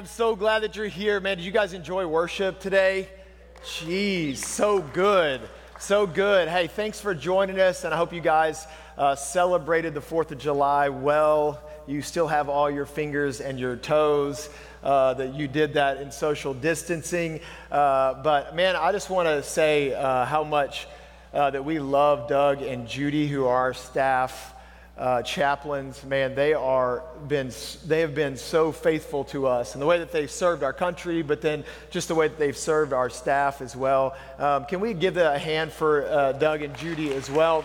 I'm so glad that you're here. Man, did you guys enjoy worship today? Jeez, so good. So good. Hey, thanks for joining us, and I hope you guys uh, celebrated the 4th of July well. You still have all your fingers and your toes, uh, that you did that in social distancing. Uh, but man, I just want to say uh, how much uh, that we love Doug and Judy, who are our staff uh, chaplains, man, they are been they have been so faithful to us and the way that they've served our country, but then just the way that they've served our staff as well. Um, can we give a hand for uh, Doug and Judy as well?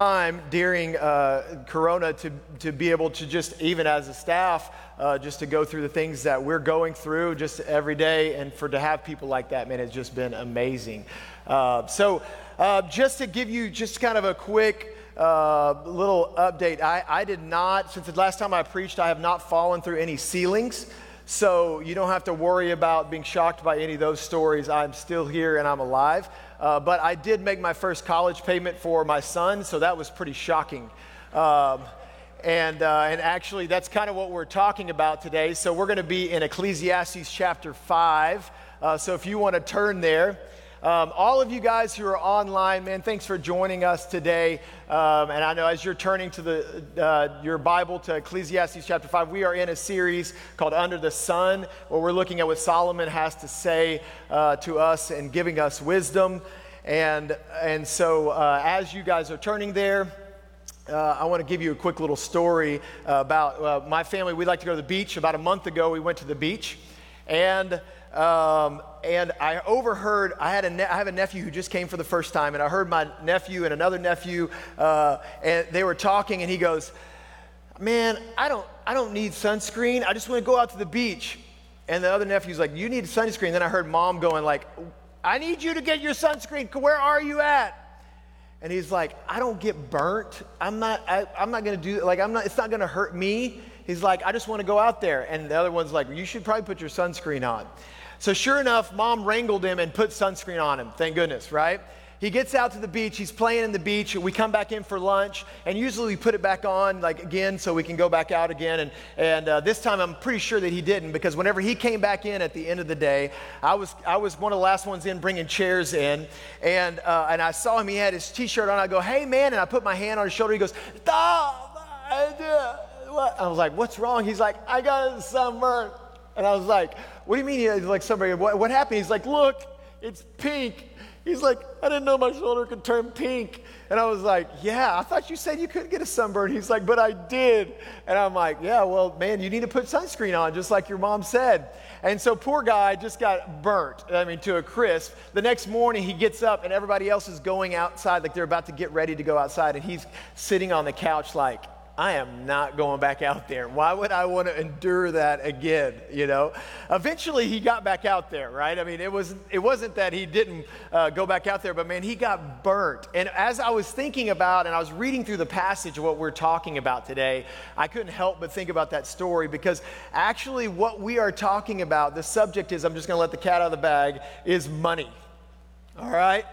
Time during uh, Corona to to be able to just even as a staff. Uh, just to go through the things that we're going through just every day, and for to have people like that, man, it's just been amazing. Uh, so, uh, just to give you just kind of a quick uh, little update, I, I did not, since the last time I preached, I have not fallen through any ceilings. So you don't have to worry about being shocked by any of those stories. I'm still here and I'm alive. Uh, but I did make my first college payment for my son, so that was pretty shocking. Um, and, uh, and actually, that's kind of what we're talking about today. So we're going to be in Ecclesiastes chapter 5. Uh, so if you want to turn there, um, all of you guys who are online, man, thanks for joining us today. Um, and I know as you're turning to the, uh, your Bible to Ecclesiastes chapter 5, we are in a series called Under the Sun, where we're looking at what Solomon has to say uh, to us and giving us wisdom. And, and so uh, as you guys are turning there, uh, I want to give you a quick little story about uh, my family. We like to go to the beach. About a month ago, we went to the beach. And um, and I overheard, I, had a ne- I have a nephew who just came for the first time, and I heard my nephew and another nephew, uh, and they were talking, and he goes, Man, I don't, I don't need sunscreen. I just want to go out to the beach. And the other nephew's like, You need sunscreen. Then I heard mom going, like, I need you to get your sunscreen. Where are you at? And he's like, I don't get burnt. I'm not, I, I'm not going to do, like, I'm not, it's not going to hurt me. He's like, I just want to go out there. And the other one's like, You should probably put your sunscreen on. So, sure enough, mom wrangled him and put sunscreen on him. Thank goodness, right? He gets out to the beach, he's playing in the beach, we come back in for lunch, and usually we put it back on, like again, so we can go back out again. And, and uh, this time I'm pretty sure that he didn't, because whenever he came back in at the end of the day, I was, I was one of the last ones in bringing chairs in, and, uh, and I saw him, he had his t shirt on. I go, hey man, and I put my hand on his shoulder. He goes. I was like, what's wrong? He's like, I got a sunburn. And I was like, what do you mean? He's like, somebody, what, what happened? He's like, look, it's pink. He's like, I didn't know my shoulder could turn pink. And I was like, yeah, I thought you said you couldn't get a sunburn. He's like, but I did. And I'm like, yeah, well, man, you need to put sunscreen on, just like your mom said. And so poor guy just got burnt, I mean, to a crisp. The next morning, he gets up and everybody else is going outside, like they're about to get ready to go outside. And he's sitting on the couch, like, I am not going back out there. Why would I want to endure that again? You know, eventually he got back out there, right? I mean, it was it wasn't that he didn't uh, go back out there, but man, he got burnt. And as I was thinking about and I was reading through the passage what we're talking about today, I couldn't help but think about that story because actually, what we are talking about, the subject is I'm just going to let the cat out of the bag, is money. All right,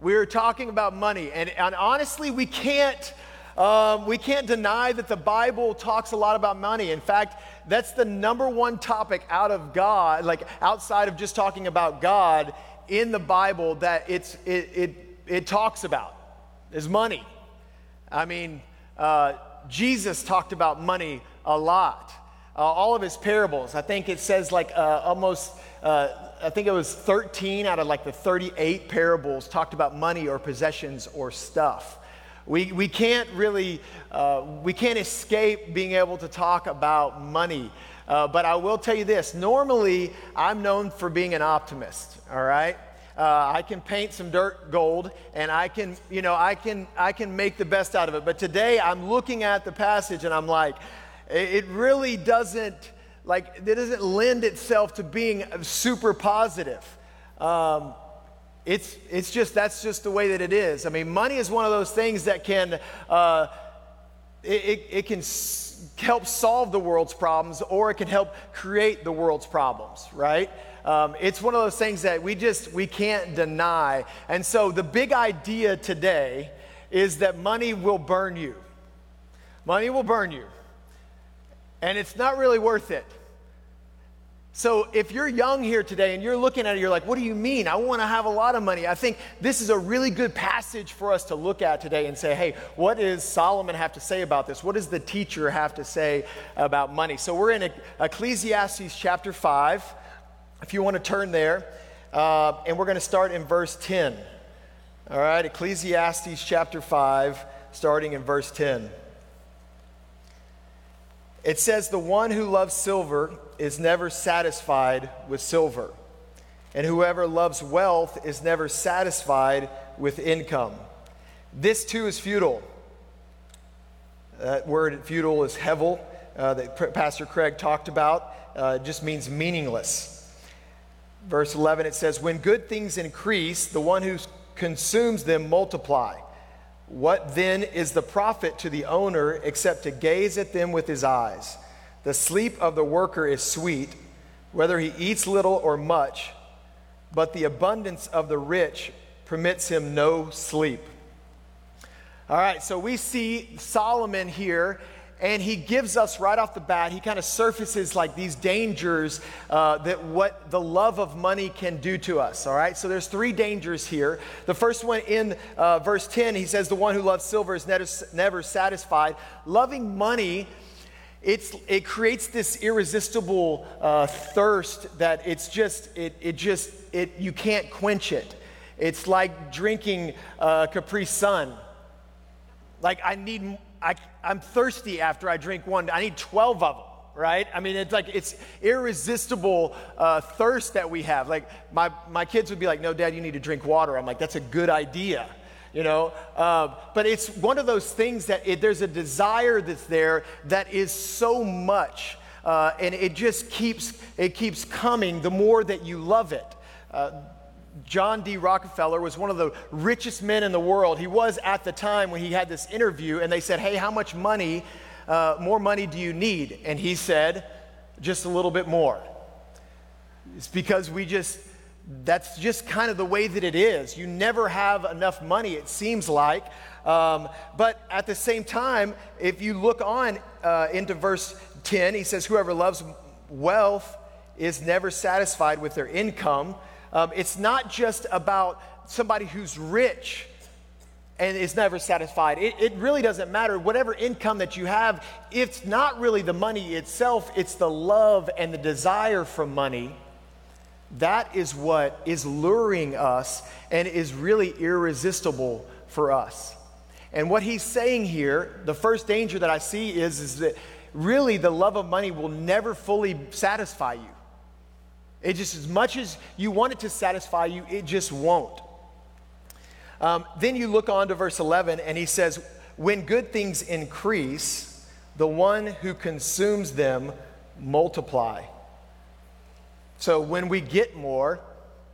we're talking about money, and, and honestly, we can't um, we can't deny that the Bible talks a lot about money. In fact, that's the number one topic out of God, like outside of just talking about God in the Bible that it's, it, it, it talks about is money. I mean, uh, Jesus talked about money a lot. Uh, all of his parables, I think it says like uh, almost, uh, I think it was 13 out of like the 38 parables talked about money or possessions or stuff. We, we can't really, uh, we can't escape being able to talk about money. Uh, but I will tell you this normally, I'm known for being an optimist, all right? Uh, I can paint some dirt gold and I can, you know, I can, I can make the best out of it. But today I'm looking at the passage and I'm like, it really doesn't, like, it doesn't lend itself to being super positive. Um, it's, it's just, that's just the way that it is. I mean, money is one of those things that can, uh, it, it, it can s- help solve the world's problems or it can help create the world's problems, right? Um, it's one of those things that we just, we can't deny. And so the big idea today is that money will burn you. Money will burn you. And it's not really worth it. So, if you're young here today and you're looking at it, you're like, what do you mean? I want to have a lot of money. I think this is a really good passage for us to look at today and say, hey, what does Solomon have to say about this? What does the teacher have to say about money? So, we're in Ecclesiastes chapter 5, if you want to turn there, uh, and we're going to start in verse 10. All right, Ecclesiastes chapter 5, starting in verse 10. It says, The one who loves silver is never satisfied with silver, and whoever loves wealth is never satisfied with income. This too is futile. That word futile is hevel, uh, that Pastor Craig talked about. Uh, just means meaningless. Verse 11, it says, When good things increase, the one who consumes them multiply. What then is the profit to the owner except to gaze at them with his eyes? The sleep of the worker is sweet, whether he eats little or much, but the abundance of the rich permits him no sleep. All right, so we see Solomon here and he gives us right off the bat, he kind of surfaces like these dangers uh, that what the love of money can do to us. All right, so there's three dangers here. The first one in uh, verse 10, he says, The one who loves silver is never, never satisfied. Loving money, it's, it creates this irresistible uh, thirst that it's just, it, it just, it, you can't quench it. It's like drinking uh, Capri Sun. Like, I need I, I'm thirsty after I drink one. I need 12 of them, right? I mean, it's like it's irresistible uh, thirst that we have. Like, my, my kids would be like, no, dad, you need to drink water. I'm like, that's a good idea you know uh, but it's one of those things that it, there's a desire that's there that is so much uh, and it just keeps it keeps coming the more that you love it uh, John D. Rockefeller was one of the richest men in the world. He was at the time when he had this interview, and they said, Hey, how much money, uh, more money do you need? And he said, Just a little bit more. It's because we just, that's just kind of the way that it is. You never have enough money, it seems like. Um, but at the same time, if you look on uh, into verse 10, he says, Whoever loves wealth is never satisfied with their income. Um, it's not just about somebody who's rich and is never satisfied. It, it, really doesn't matter. Whatever income that you have, it's not really the money itself, it's the love and the desire for money. That is what is luring us and is really irresistible for us. And what he's saying here, the first danger that I see is, is that really the love of money will never fully satisfy you. It just, as much as you want it to satisfy you, it just won't. Um, then you look on to verse 11, and he says, When good things increase, the one who consumes them multiply. So when we get more,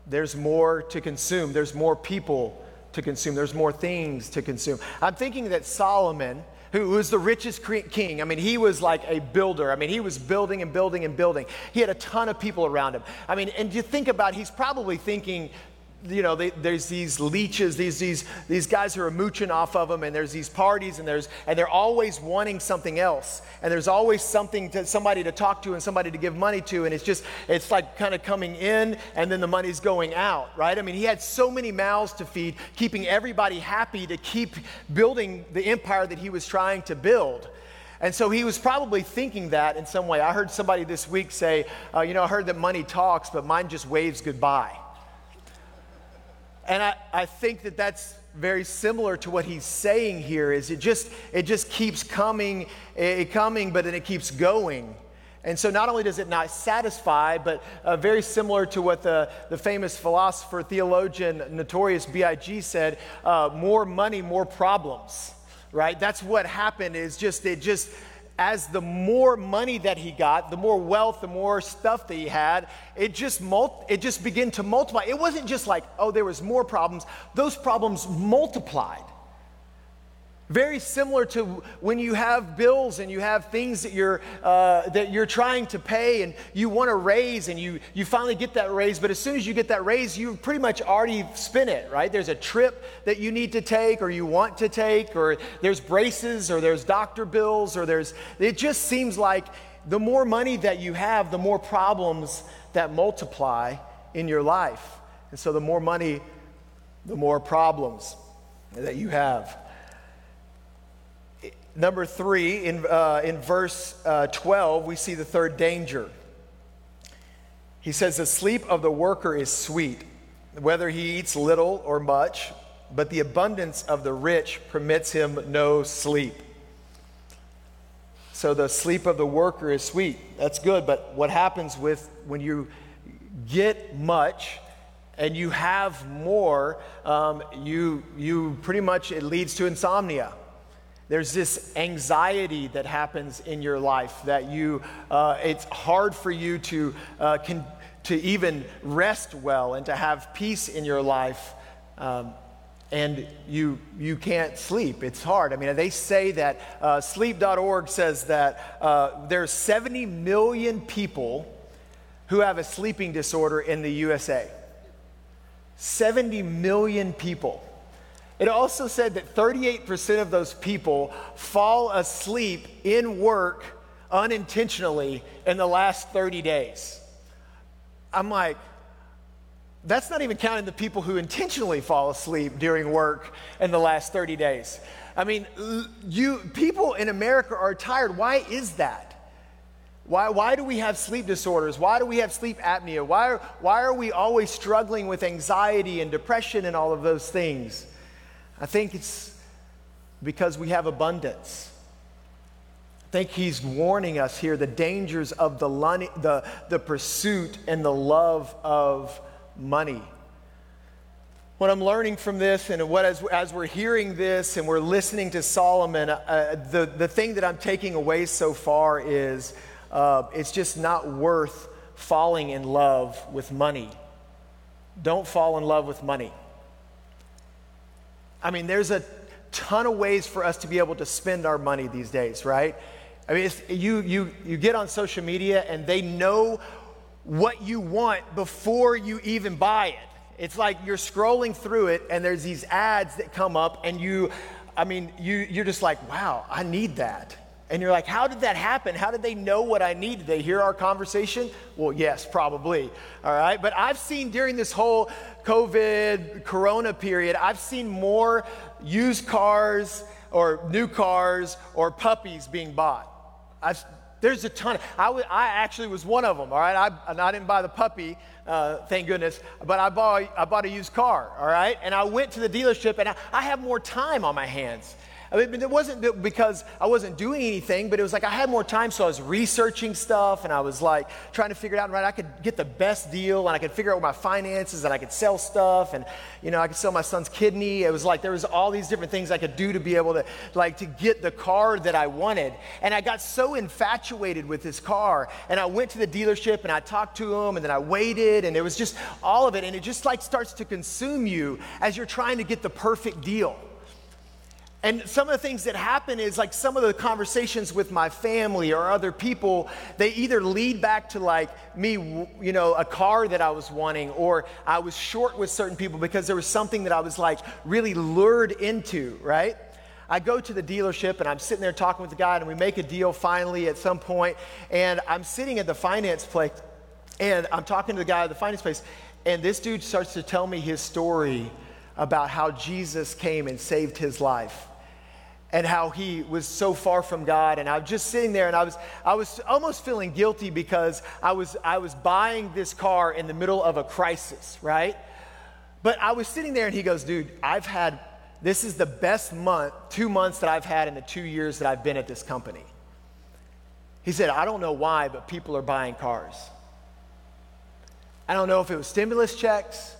there's more to consume, there's more people to consume, there's more things to consume. I'm thinking that Solomon who was the richest king. I mean, he was like a builder. I mean, he was building and building and building. He had a ton of people around him. I mean, and you think about, he's probably thinking you know, they, there's these leeches, these, these, these guys who are mooching off of them, and there's these parties, and, there's, and they're always wanting something else. And there's always something to somebody to talk to and somebody to give money to. And it's just, it's like kind of coming in, and then the money's going out, right? I mean, he had so many mouths to feed, keeping everybody happy to keep building the empire that he was trying to build. And so he was probably thinking that in some way. I heard somebody this week say, uh, you know, I heard that money talks, but mine just waves goodbye. And I, I think that that's very similar to what he's saying here is it just it just keeps coming it coming but then it keeps going. And so not only does it not satisfy but uh, very similar to what the, the famous philosopher theologian Notorious B.I.G. said uh, more money more problems right? That's what happened is just it just as the more money that he got, the more wealth, the more stuff that he had, it just mul- it just began to multiply. It wasn't just like, oh, there was more problems. Those problems multiplied. Very similar to when you have bills and you have things that you're, uh, that you're trying to pay and you want to raise and you, you finally get that raise, but as soon as you get that raise, you've pretty much already spent it, right? There's a trip that you need to take or you want to take, or there's braces or there's doctor bills, or there's, it just seems like the more money that you have, the more problems that multiply in your life. And so the more money, the more problems that you have. Number three, in, uh, in verse uh, 12, we see the third danger. He says, The sleep of the worker is sweet, whether he eats little or much, but the abundance of the rich permits him no sleep. So the sleep of the worker is sweet. That's good, but what happens with when you get much and you have more, um, you, you pretty much, it leads to insomnia there's this anxiety that happens in your life that you, uh, it's hard for you to, uh, can, to even rest well and to have peace in your life. Um, and you, you can't sleep. It's hard. I mean, they say that uh, sleep.org says that uh, there's 70 million people who have a sleeping disorder in the USA. 70 million people. It also said that 38% of those people fall asleep in work unintentionally in the last 30 days. I'm like, that's not even counting the people who intentionally fall asleep during work in the last 30 days. I mean, you people in America are tired. Why is that? Why, why do we have sleep disorders? Why do we have sleep apnea? Why, why are we always struggling with anxiety and depression and all of those things? I think it's because we have abundance. I think he's warning us here the dangers of the, the, the pursuit and the love of money. What I'm learning from this, and what as, as we're hearing this and we're listening to Solomon, uh, the, the thing that I'm taking away so far is uh, it's just not worth falling in love with money. Don't fall in love with money. I mean, there's a ton of ways for us to be able to spend our money these days, right? I mean, you, you, you get on social media and they know what you want before you even buy it. It's like you're scrolling through it and there's these ads that come up and you, I mean, you, you're just like, wow, I need that. And you're like, how did that happen? How did they know what I need? Did they hear our conversation? Well, yes, probably. All right. But I've seen during this whole COVID, Corona period, I've seen more used cars or new cars or puppies being bought. I've, there's a ton. Of, I, w- I actually was one of them, all right? I, I didn't buy the puppy, uh, thank goodness, but I bought, I bought a used car, all right? And I went to the dealership and I, I have more time on my hands. I mean, it wasn't because I wasn't doing anything, but it was like I had more time, so I was researching stuff and I was like trying to figure it out. Right, I could get the best deal and I could figure out my finances and I could sell stuff and you know I could sell my son's kidney. It was like there was all these different things I could do to be able to like to get the car that I wanted. And I got so infatuated with this car, and I went to the dealership and I talked to him, and then I waited, and it was just all of it, and it just like starts to consume you as you're trying to get the perfect deal. And some of the things that happen is like some of the conversations with my family or other people, they either lead back to like me, you know, a car that I was wanting, or I was short with certain people because there was something that I was like really lured into, right? I go to the dealership and I'm sitting there talking with the guy, and we make a deal finally at some point, and I'm sitting at the finance place, and I'm talking to the guy at the finance place, and this dude starts to tell me his story about how Jesus came and saved his life and how he was so far from God. And I was just sitting there and I was, I was almost feeling guilty because I was, I was buying this car in the middle of a crisis, right? But I was sitting there and he goes, dude, I've had, this is the best month, two months that I've had in the two years that I've been at this company. He said, I don't know why, but people are buying cars. I don't know if it was stimulus checks.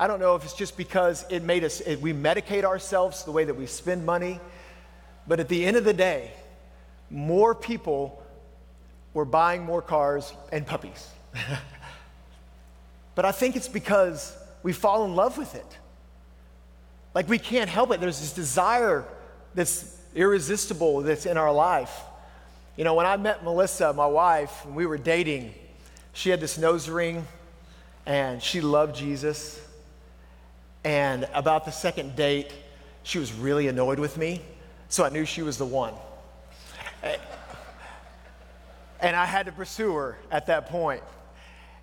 I don't know if it's just because it made us, it, we medicate ourselves the way that we spend money. But at the end of the day, more people were buying more cars and puppies. but I think it's because we fall in love with it. Like we can't help it. There's this desire that's irresistible that's in our life. You know, when I met Melissa, my wife, and we were dating, she had this nose ring and she loved Jesus. And about the second date, she was really annoyed with me, so I knew she was the one. And I had to pursue her at that point.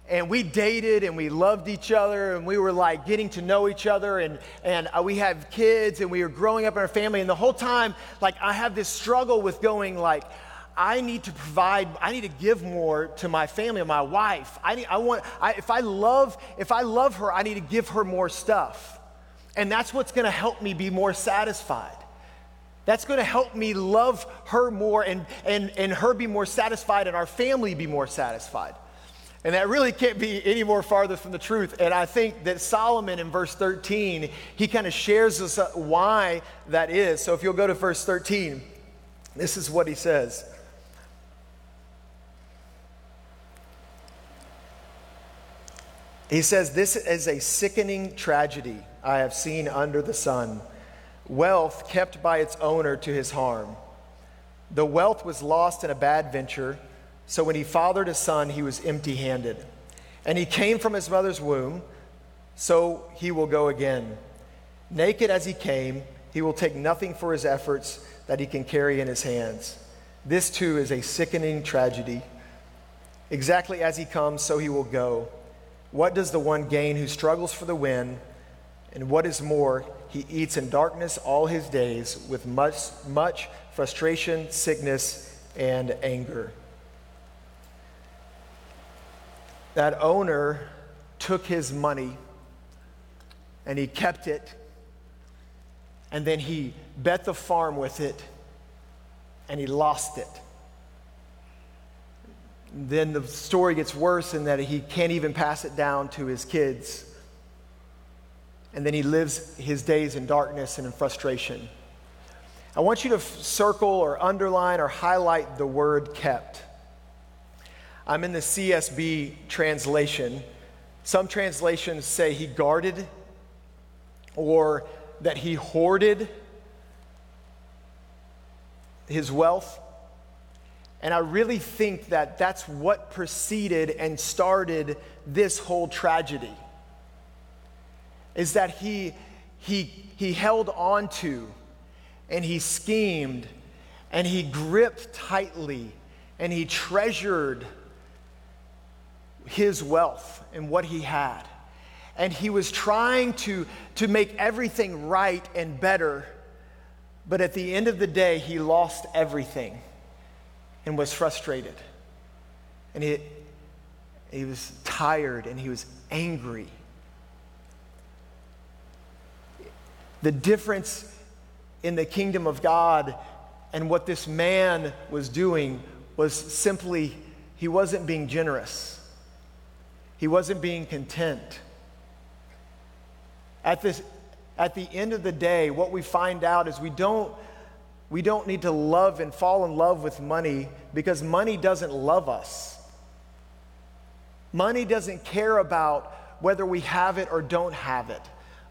And we dated and we loved each other and we were like getting to know each other and, and uh, we have kids and we were growing up in our family. And the whole time, like, I have this struggle with going, like, I need to provide, I need to give more to my family my wife. I, need, I want, I, if I love, if I love her, I need to give her more stuff. And that's what's gonna help me be more satisfied. That's going to help me love her more and, and, and her be more satisfied and our family be more satisfied. And that really can't be any more farther from the truth. And I think that Solomon in verse 13, he kind of shares us uh, why that is. So if you'll go to verse 13, this is what he says. He says, This is a sickening tragedy I have seen under the sun wealth kept by its owner to his harm. The wealth was lost in a bad venture, so when he fathered a son, he was empty handed. And he came from his mother's womb, so he will go again. Naked as he came, he will take nothing for his efforts that he can carry in his hands. This too is a sickening tragedy. Exactly as he comes, so he will go. What does the one gain who struggles for the win? And what is more, he eats in darkness all his days with much, much frustration, sickness, and anger. That owner took his money and he kept it, and then he bet the farm with it and he lost it. Then the story gets worse in that he can't even pass it down to his kids and then he lives his days in darkness and in frustration. I want you to f- circle or underline or highlight the word kept. I'm in the CSB translation. Some translations say he guarded or that he hoarded his wealth. And I really think that that's what preceded and started this whole tragedy is that he, he, he held on to and he schemed and he gripped tightly and he treasured his wealth and what he had. And he was trying to, to make everything right and better, but at the end of the day, he lost everything and was frustrated. And he, he was tired and he was angry. The difference in the kingdom of God and what this man was doing was simply he wasn't being generous, he wasn't being content. At, this, at the end of the day, what we find out is we don't, we don't need to love and fall in love with money because money doesn't love us. Money doesn't care about whether we have it or don't have it.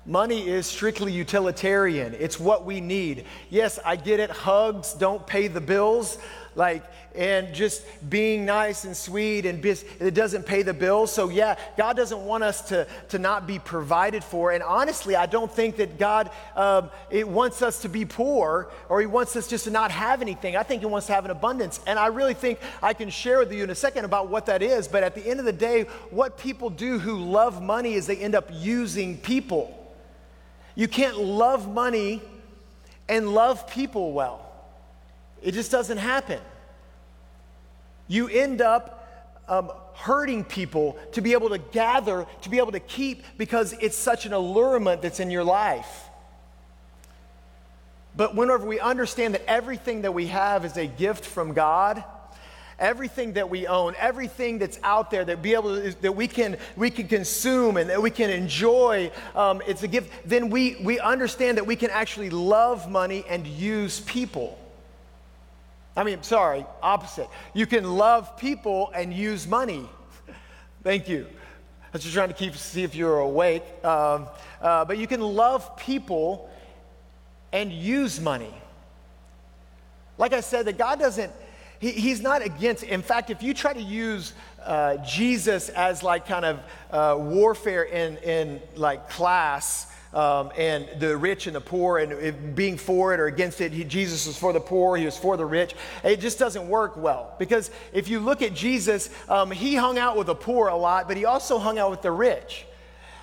Money is strictly utilitarian. It's what we need. Yes, I get it. Hugs don't pay the bills. Like, and just being nice and sweet and it doesn't pay the bills. So, yeah, God doesn't want us to, to not be provided for. And honestly, I don't think that God um, it wants us to be poor or He wants us just to not have anything. I think He wants to have an abundance. And I really think I can share with you in a second about what that is. But at the end of the day, what people do who love money is they end up using people. You can't love money and love people well. It just doesn't happen. You end up um, hurting people to be able to gather, to be able to keep, because it's such an allurement that's in your life. But whenever we understand that everything that we have is a gift from God, everything that we own, everything that's out there that be able to, that we can we can consume and that we can enjoy, um, it's a gift. Then we we understand that we can actually love money and use people. I mean, sorry, opposite. You can love people and use money. Thank you. I was just trying to keep see if you're awake. Um, uh, but you can love people and use money. Like I said, that God doesn't, he, He's not against. In fact, if you try to use uh, Jesus as like kind of uh, warfare in, in like class, um, and the rich and the poor and being for it or against it. He, Jesus was for the poor, he was for the rich. It just doesn't work well because if you look at Jesus, um, he hung out with the poor a lot, but he also hung out with the rich.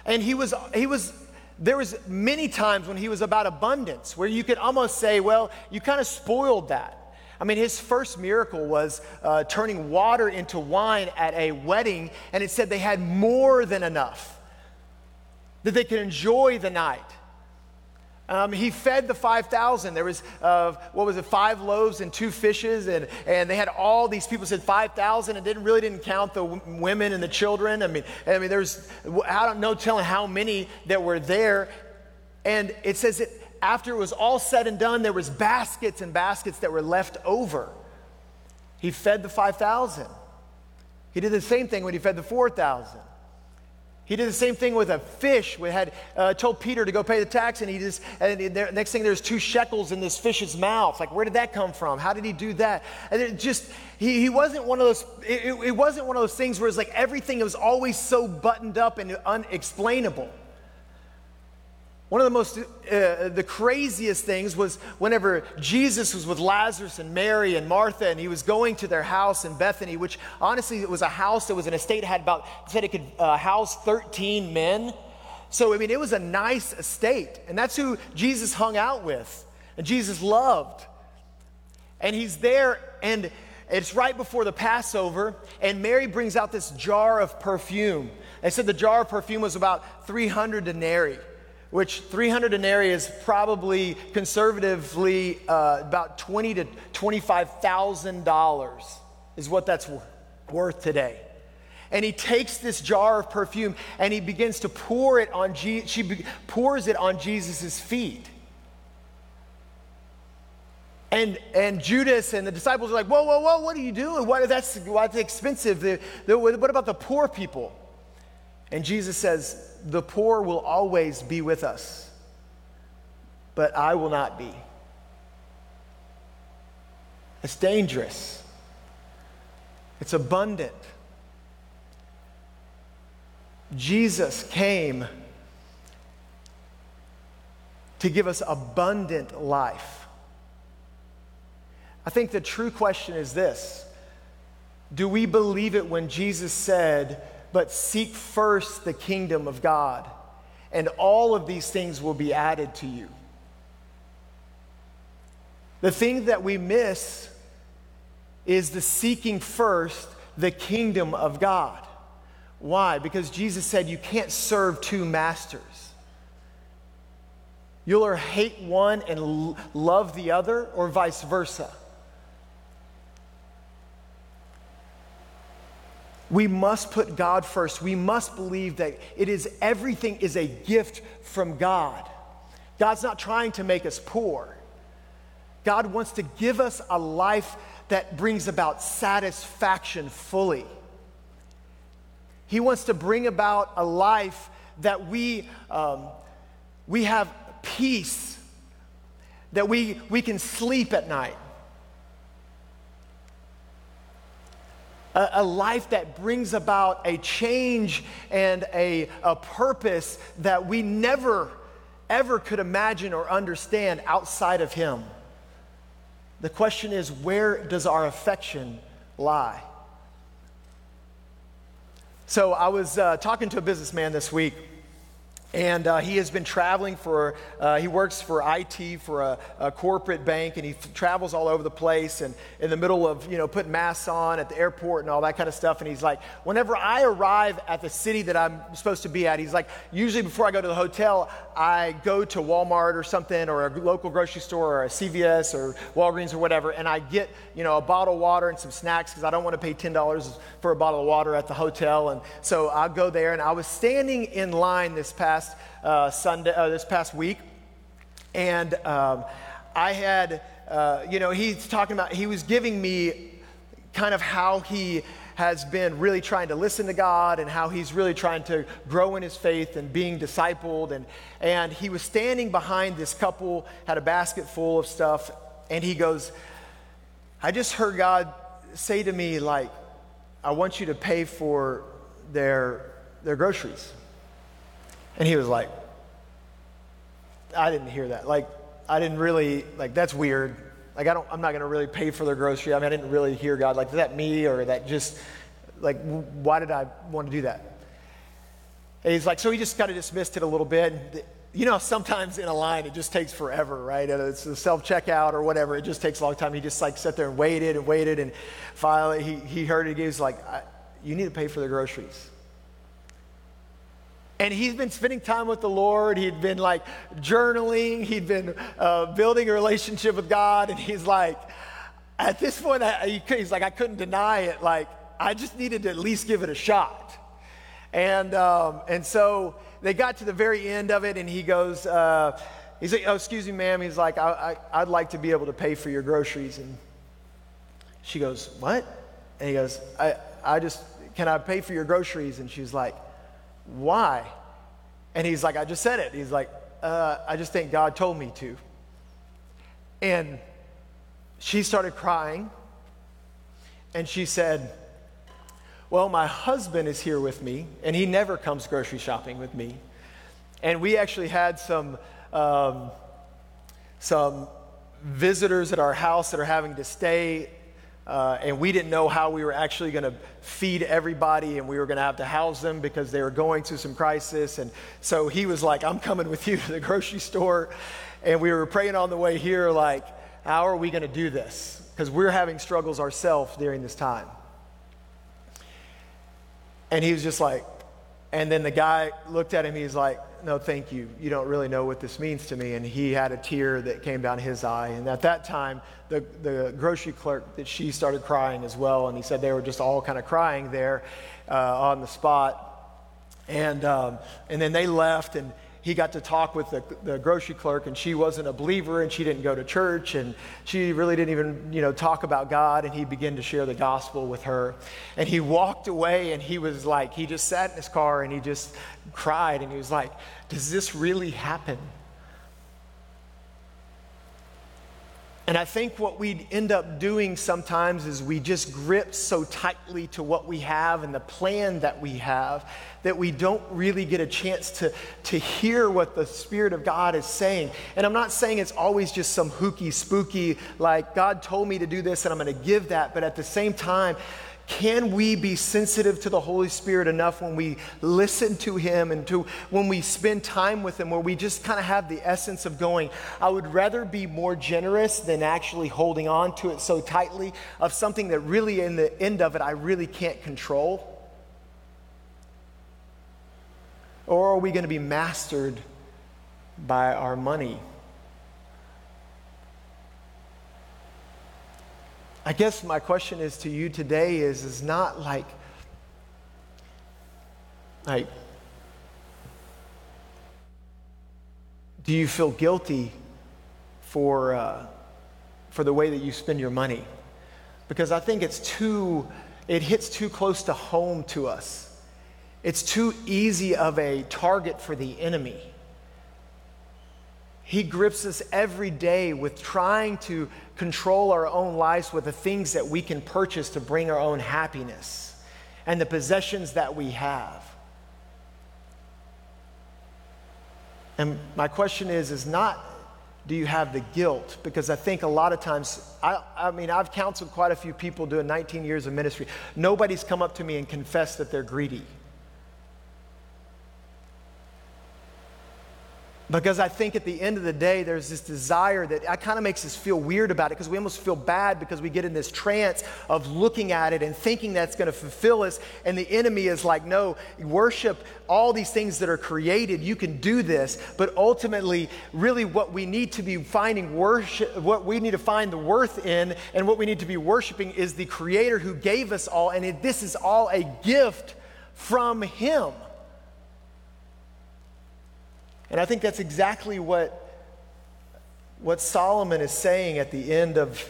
And he was, he was, there was many times when he was about abundance where you could almost say, well, you kind of spoiled that. I mean, his first miracle was uh, turning water into wine at a wedding, and it said they had more than enough that they could enjoy the night. Um, he fed the 5,000. There was, uh, what was it, five loaves and two fishes, and, and they had all these people said 5,000 and didn't really didn't count the w- women and the children. I mean, I mean, there's, I don't know telling how many that were there. And it says that after it was all said and done, there was baskets and baskets that were left over. He fed the 5,000. He did the same thing when he fed the 4,000. He did the same thing with a fish. We had uh, told Peter to go pay the tax, and he just and the next thing there's two shekels in this fish's mouth. Like, where did that come from? How did he do that? And it just he, he wasn't one of those. It, it wasn't one of those things where it's like everything was always so buttoned up and unexplainable. One of the most, uh, the craziest things was whenever Jesus was with Lazarus and Mary and Martha, and he was going to their house in Bethany, which honestly it was a house that was an estate had about said it could uh, house 13 men. So I mean, it was a nice estate, and that's who Jesus hung out with, and Jesus loved. And he's there, and it's right before the Passover, and Mary brings out this jar of perfume. They said the jar of perfume was about 300 denarii which 300 denarii is probably conservatively uh, about 20 to 25,000 dollars is what that's worth today. And he takes this jar of perfume and he begins to pour it on Je- she be- pours it on Jesus' feet. And, and Judas and the disciples are like, whoa, whoa, whoa, what are you doing? What, that's, that's expensive. The, the, what about the poor people? And Jesus says, The poor will always be with us, but I will not be. It's dangerous, it's abundant. Jesus came to give us abundant life. I think the true question is this Do we believe it when Jesus said, but seek first the kingdom of God, and all of these things will be added to you. The thing that we miss is the seeking first the kingdom of God. Why? Because Jesus said you can't serve two masters. You'll hate one and love the other, or vice versa. We must put God first. We must believe that it is everything is a gift from God. God's not trying to make us poor. God wants to give us a life that brings about satisfaction fully. He wants to bring about a life that we, um, we have peace, that we, we can sleep at night, a, a life that brings about a change and a, a purpose that we never, ever could imagine or understand outside of Him. The question is, where does our affection lie? So I was uh, talking to a businessman this week and uh, he has been traveling for, uh, he works for IT for a, a corporate bank, and he f- travels all over the place and in the middle of, you know, putting masks on at the airport and all that kind of stuff. And he's like, whenever I arrive at the city that I'm supposed to be at, he's like, usually before I go to the hotel, I go to Walmart or something or a local grocery store or a CVS or Walgreens or whatever, and I get, you know, a bottle of water and some snacks because I don't want to pay $10 for a bottle of water at the hotel. And so I'll go there, and I was standing in line this past past uh, Sunday, uh, this past week, and um, I had, uh, you know, he's talking about, he was giving me kind of how he has been really trying to listen to God and how he's really trying to grow in his faith and being discipled. And, and he was standing behind this couple, had a basket full of stuff, and he goes, I just heard God say to me, like, I want you to pay for their, their groceries. And he was like, I didn't hear that. Like, I didn't really, like, that's weird. Like, I don't, I'm not going to really pay for their grocery. I mean, I didn't really hear God. Like, is that me or that just, like, why did I want to do that? And he's like, so he just kind of dismissed it a little bit. You know, sometimes in a line it just takes forever, right? Uh, it's a self checkout or whatever. It just takes a long time. He just like sat there and waited and waited and finally he, he heard it. He was like, you need to pay for the groceries. And he's been spending time with the Lord. He'd been like journaling. He'd been uh, building a relationship with God. And he's like, at this point, I, he's like, I couldn't deny it. Like, I just needed to at least give it a shot. And, um, and so they got to the very end of it, and he goes, uh, he's like, oh, excuse me, ma'am. He's like, I, I, I'd like to be able to pay for your groceries. And she goes, what? And he goes, I, I just, can I pay for your groceries? And she's like, why? And he's like, I just said it. He's like, uh, I just think God told me to. And she started crying. And she said, well, my husband is here with me, and he never comes grocery shopping with me. And we actually had some, um, some visitors at our house that are having to stay, uh, and we didn't know how we were actually going to feed everybody, and we were going to have to house them because they were going through some crisis. And so he was like, I'm coming with you to the grocery store. And we were praying on the way here, like, how are we going to do this? Because we're having struggles ourselves during this time. And he was just like, and then the guy looked at him, he's like, no, thank you. You don't really know what this means to me. And he had a tear that came down his eye. And at that time, the, the grocery clerk, that she started crying as well. And he said they were just all kind of crying there uh, on the spot. And, um, and then they left, and he got to talk with the, the grocery clerk, and she wasn't a believer, and she didn't go to church, and she really didn't even, you know, talk about God. And he began to share the gospel with her. And he walked away, and he was like, he just sat in his car, and he just cried, and he was like, "Does this really happen?" And I think what we end up doing sometimes is we just grip so tightly to what we have and the plan that we have that we don't really get a chance to, to hear what the Spirit of God is saying. And I'm not saying it's always just some hooky, spooky, like God told me to do this and I'm going to give that. But at the same time, can we be sensitive to the Holy Spirit enough when we listen to Him and to when we spend time with Him where we just kind of have the essence of going, I would rather be more generous than actually holding on to it so tightly of something that really, in the end of it, I really can't control? Or are we going to be mastered by our money? I guess my question is to you today is, is not like, like, do you feel guilty for, uh, for the way that you spend your money? Because I think it's too, it hits too close to home to us. It's too easy of a target for the enemy. He grips us every day with trying to control our own lives with the things that we can purchase to bring our own happiness and the possessions that we have. And my question is is not do you have the guilt? Because I think a lot of times, I, I mean, I've counseled quite a few people doing 19 years of ministry. Nobody's come up to me and confessed that they're greedy. Because I think at the end of the day, there's this desire that kind of makes us feel weird about it because we almost feel bad because we get in this trance of looking at it and thinking that's going to fulfill us. And the enemy is like, no, worship all these things that are created. You can do this. But ultimately, really, what we need to be finding worship, what we need to find the worth in, and what we need to be worshiping is the creator who gave us all. And it, this is all a gift from him. And I think that's exactly what, what Solomon is saying at the end of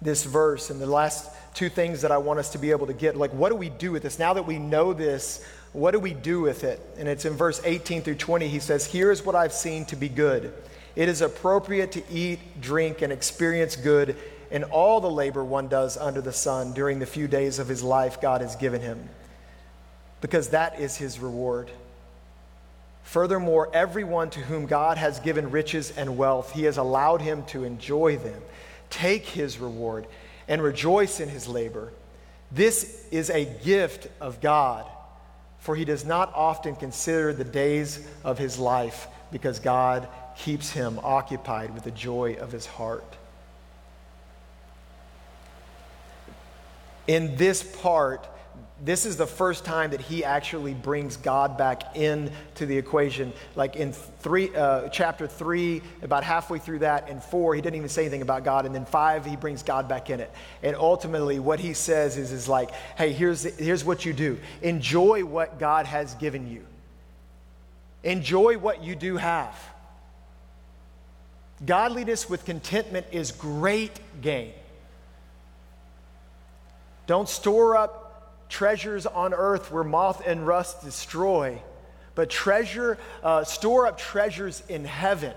this verse and the last two things that I want us to be able to get. Like, what do we do with this? Now that we know this, what do we do with it? And it's in verse 18 through 20. He says, Here is what I've seen to be good. It is appropriate to eat, drink, and experience good in all the labor one does under the sun during the few days of his life God has given him, because that is his reward. Furthermore, everyone to whom God has given riches and wealth, he has allowed him to enjoy them. Take his reward and rejoice in his labor. This is a gift of God, for he does not often consider the days of his life because God keeps him occupied with the joy of his heart. In this part, this is the first time that he actually brings God back into the equation. Like in three, uh, chapter three, about halfway through that, and four, he didn't even say anything about God. And then five, he brings God back in it. And ultimately, what he says is, is like, hey, here's, here's what you do enjoy what God has given you, enjoy what you do have. Godliness with contentment is great gain. Don't store up treasures on earth where moth and rust destroy, but treasure, uh, store up treasures in heaven.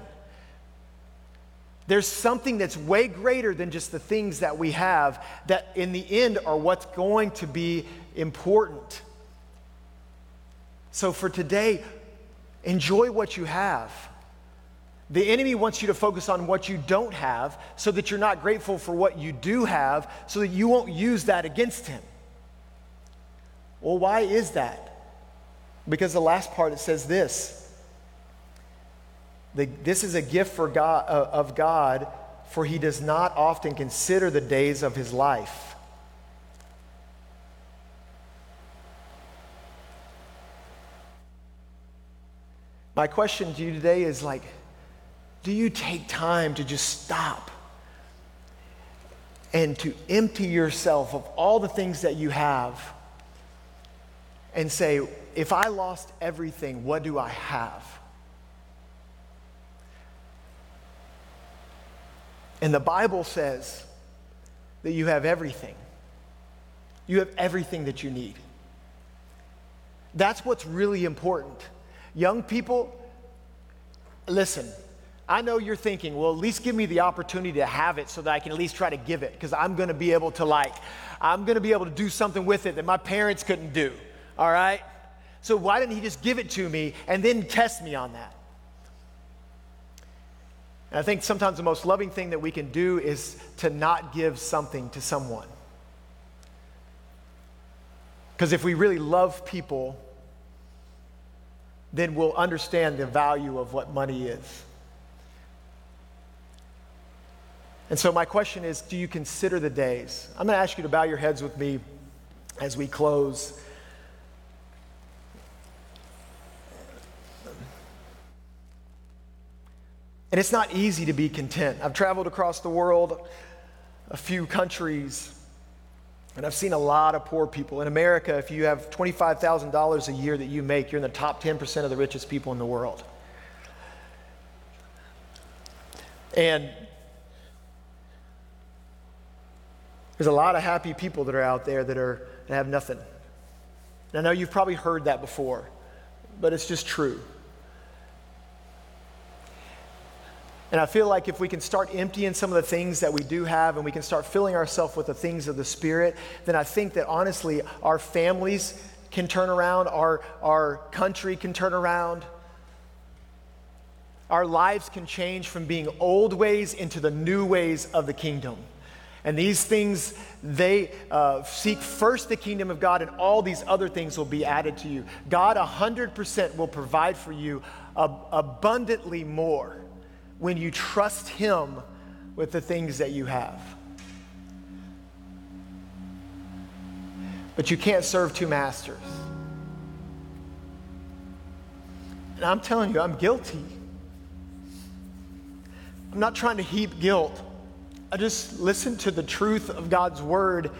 There's something that's way greater than just the things that we have that in the end are what's going to be important. So for today, enjoy what you have. The enemy wants you to focus on what you don't have so that you're not grateful for what you do have, so that you won't use that against him. Well, why is that? Because the last part it says this the, this is a gift for God, uh, of God, for he does not often consider the days of his life. My question to you today is like, do you take time to just stop and to empty yourself of all the things that you have? And say, if I lost everything, what do I have? And the Bible says that you have everything. You have everything that you need. That's what's really important. Young people, listen, I know you're thinking, well, at least give me the opportunity to have it so that I can at least try to give it because I'm going to be able to, like, I'm going to be able to do something with it that my parents couldn't do all right? So why didn't he just give it to me and then test me on that? And I think sometimes the most loving thing that we can do is to not give something to someone. Because if we really love people, then we'll understand the value of what money is. And so, my question is do you consider the days? I'm going to ask you to bow your heads with me as we close. And it's not easy to be content. I've traveled across the world, a few countries, and I've seen a lot of poor people. In America, if you have $25,000 a year that you make, you're in the top 10% of the richest people in the world. And there's a lot of happy people that are out there that, are, that have nothing. And I know you've probably heard that before, but it's just true. And I feel like if we can start emptying some of the things that we do have and we can start filling ourselves with the things of the Spirit, then I think that honestly, our families can turn around, our, our country can turn around. Our lives can change from being old ways into the new ways of the kingdom. And these things, they uh, seek first the kingdom of God, and all these other things will be added to you. God 100% will provide for you ab- abundantly more when you trust Him with the things that you have. But you can't serve two masters. And I'm telling you, I'm guilty. I'm not trying to heap guilt. I just listen to the truth of God's word,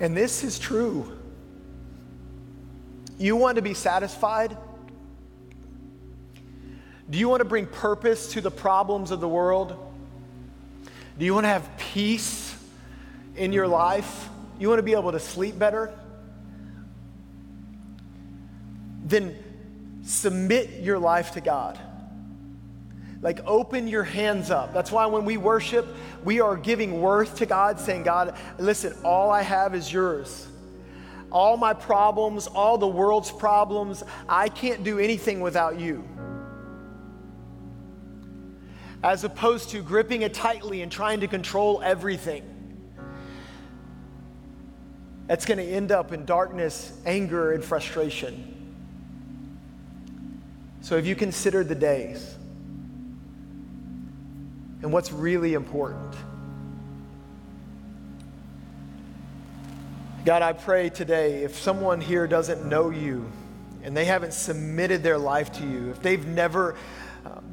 and this is true. You want to be satisfied? Do you want to bring purpose to the problems of the world? Do you want to have peace in your life? You want to be able to sleep better? Then submit your life to God. Like, open your hands up. That's why when we worship, we are giving worth to God, saying, God, listen, all I have is yours. All my problems, all the world's problems, I can't do anything without you. As opposed to gripping it tightly and trying to control everything. That's going to end up in darkness, anger, and frustration. So, have you considered the days? and what's really important. God, I pray today if someone here doesn't know you and they haven't submitted their life to you, if they've never um,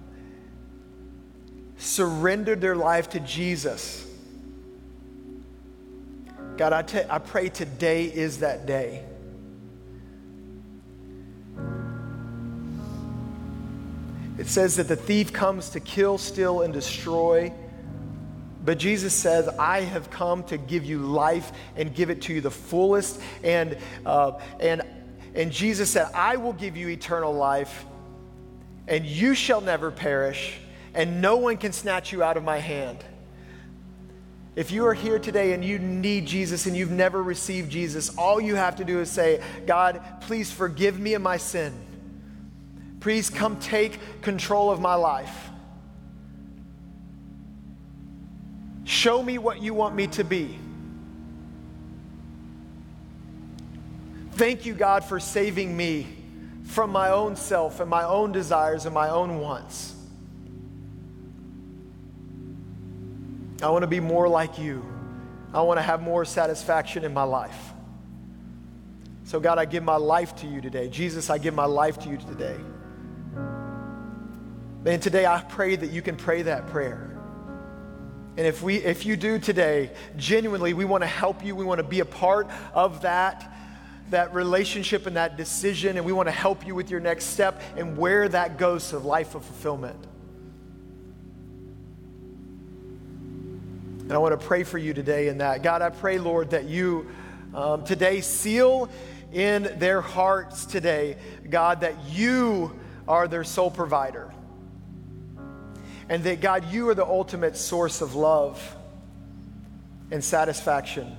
surrendered their life to Jesus, God, I, t- I pray today is that day. It says that the thief comes to kill, steal, and destroy. But Jesus says, I have come to give you life and give it to you the fullest. And, uh, and, and Jesus said, I will give you eternal life, and you shall never perish, and no one can snatch you out of my hand. If you are here today and you need Jesus and you've never received Jesus, all you have to do is say, God, please forgive me of my sin. Please come take control of my life. Show me what you want me to be. Thank you, God, for saving me from my own self and my own desires and my own wants. I want to be more like you. I want to have more satisfaction in my life. So, God, I give my life to you today. Jesus, I give my life to you today. Man, today I pray that you can pray that prayer. And if we if you do today, genuinely, we want to help you. We want to be a part of that that relationship and that decision and we want to help you with your next step and where that goes to life of fulfillment. And I want to pray for you today in that. God, I pray, Lord, that you um, today seal in their hearts today, God, that you are their sole provider and that God, you are the ultimate source of love and satisfaction.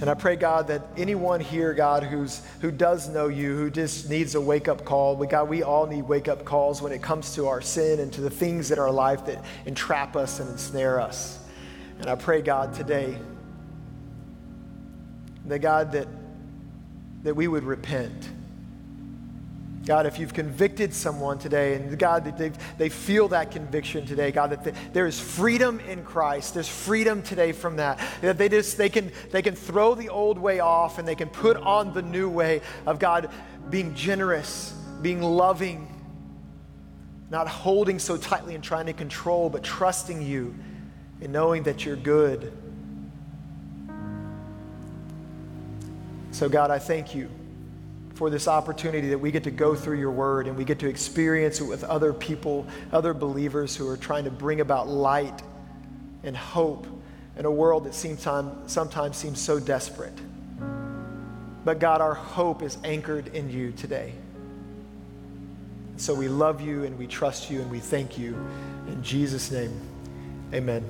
And I pray, God, that anyone here, God, who's, who does know you, who just needs a wake up call, we, God, we all need wake up calls when it comes to our sin and to the things in our life that entrap us and ensnare us. And I pray, God, today, that God, that, that we would repent God, if you've convicted someone today, and God, that they, they feel that conviction today, God, that the, there is freedom in Christ. There's freedom today from that. That they just they can they can throw the old way off and they can put on the new way of God being generous, being loving, not holding so tightly and trying to control, but trusting you and knowing that you're good. So, God, I thank you for this opportunity that we get to go through your word and we get to experience it with other people, other believers who are trying to bring about light and hope in a world that seems time, sometimes seems so desperate. But God, our hope is anchored in you today. So we love you and we trust you and we thank you. In Jesus' name, amen.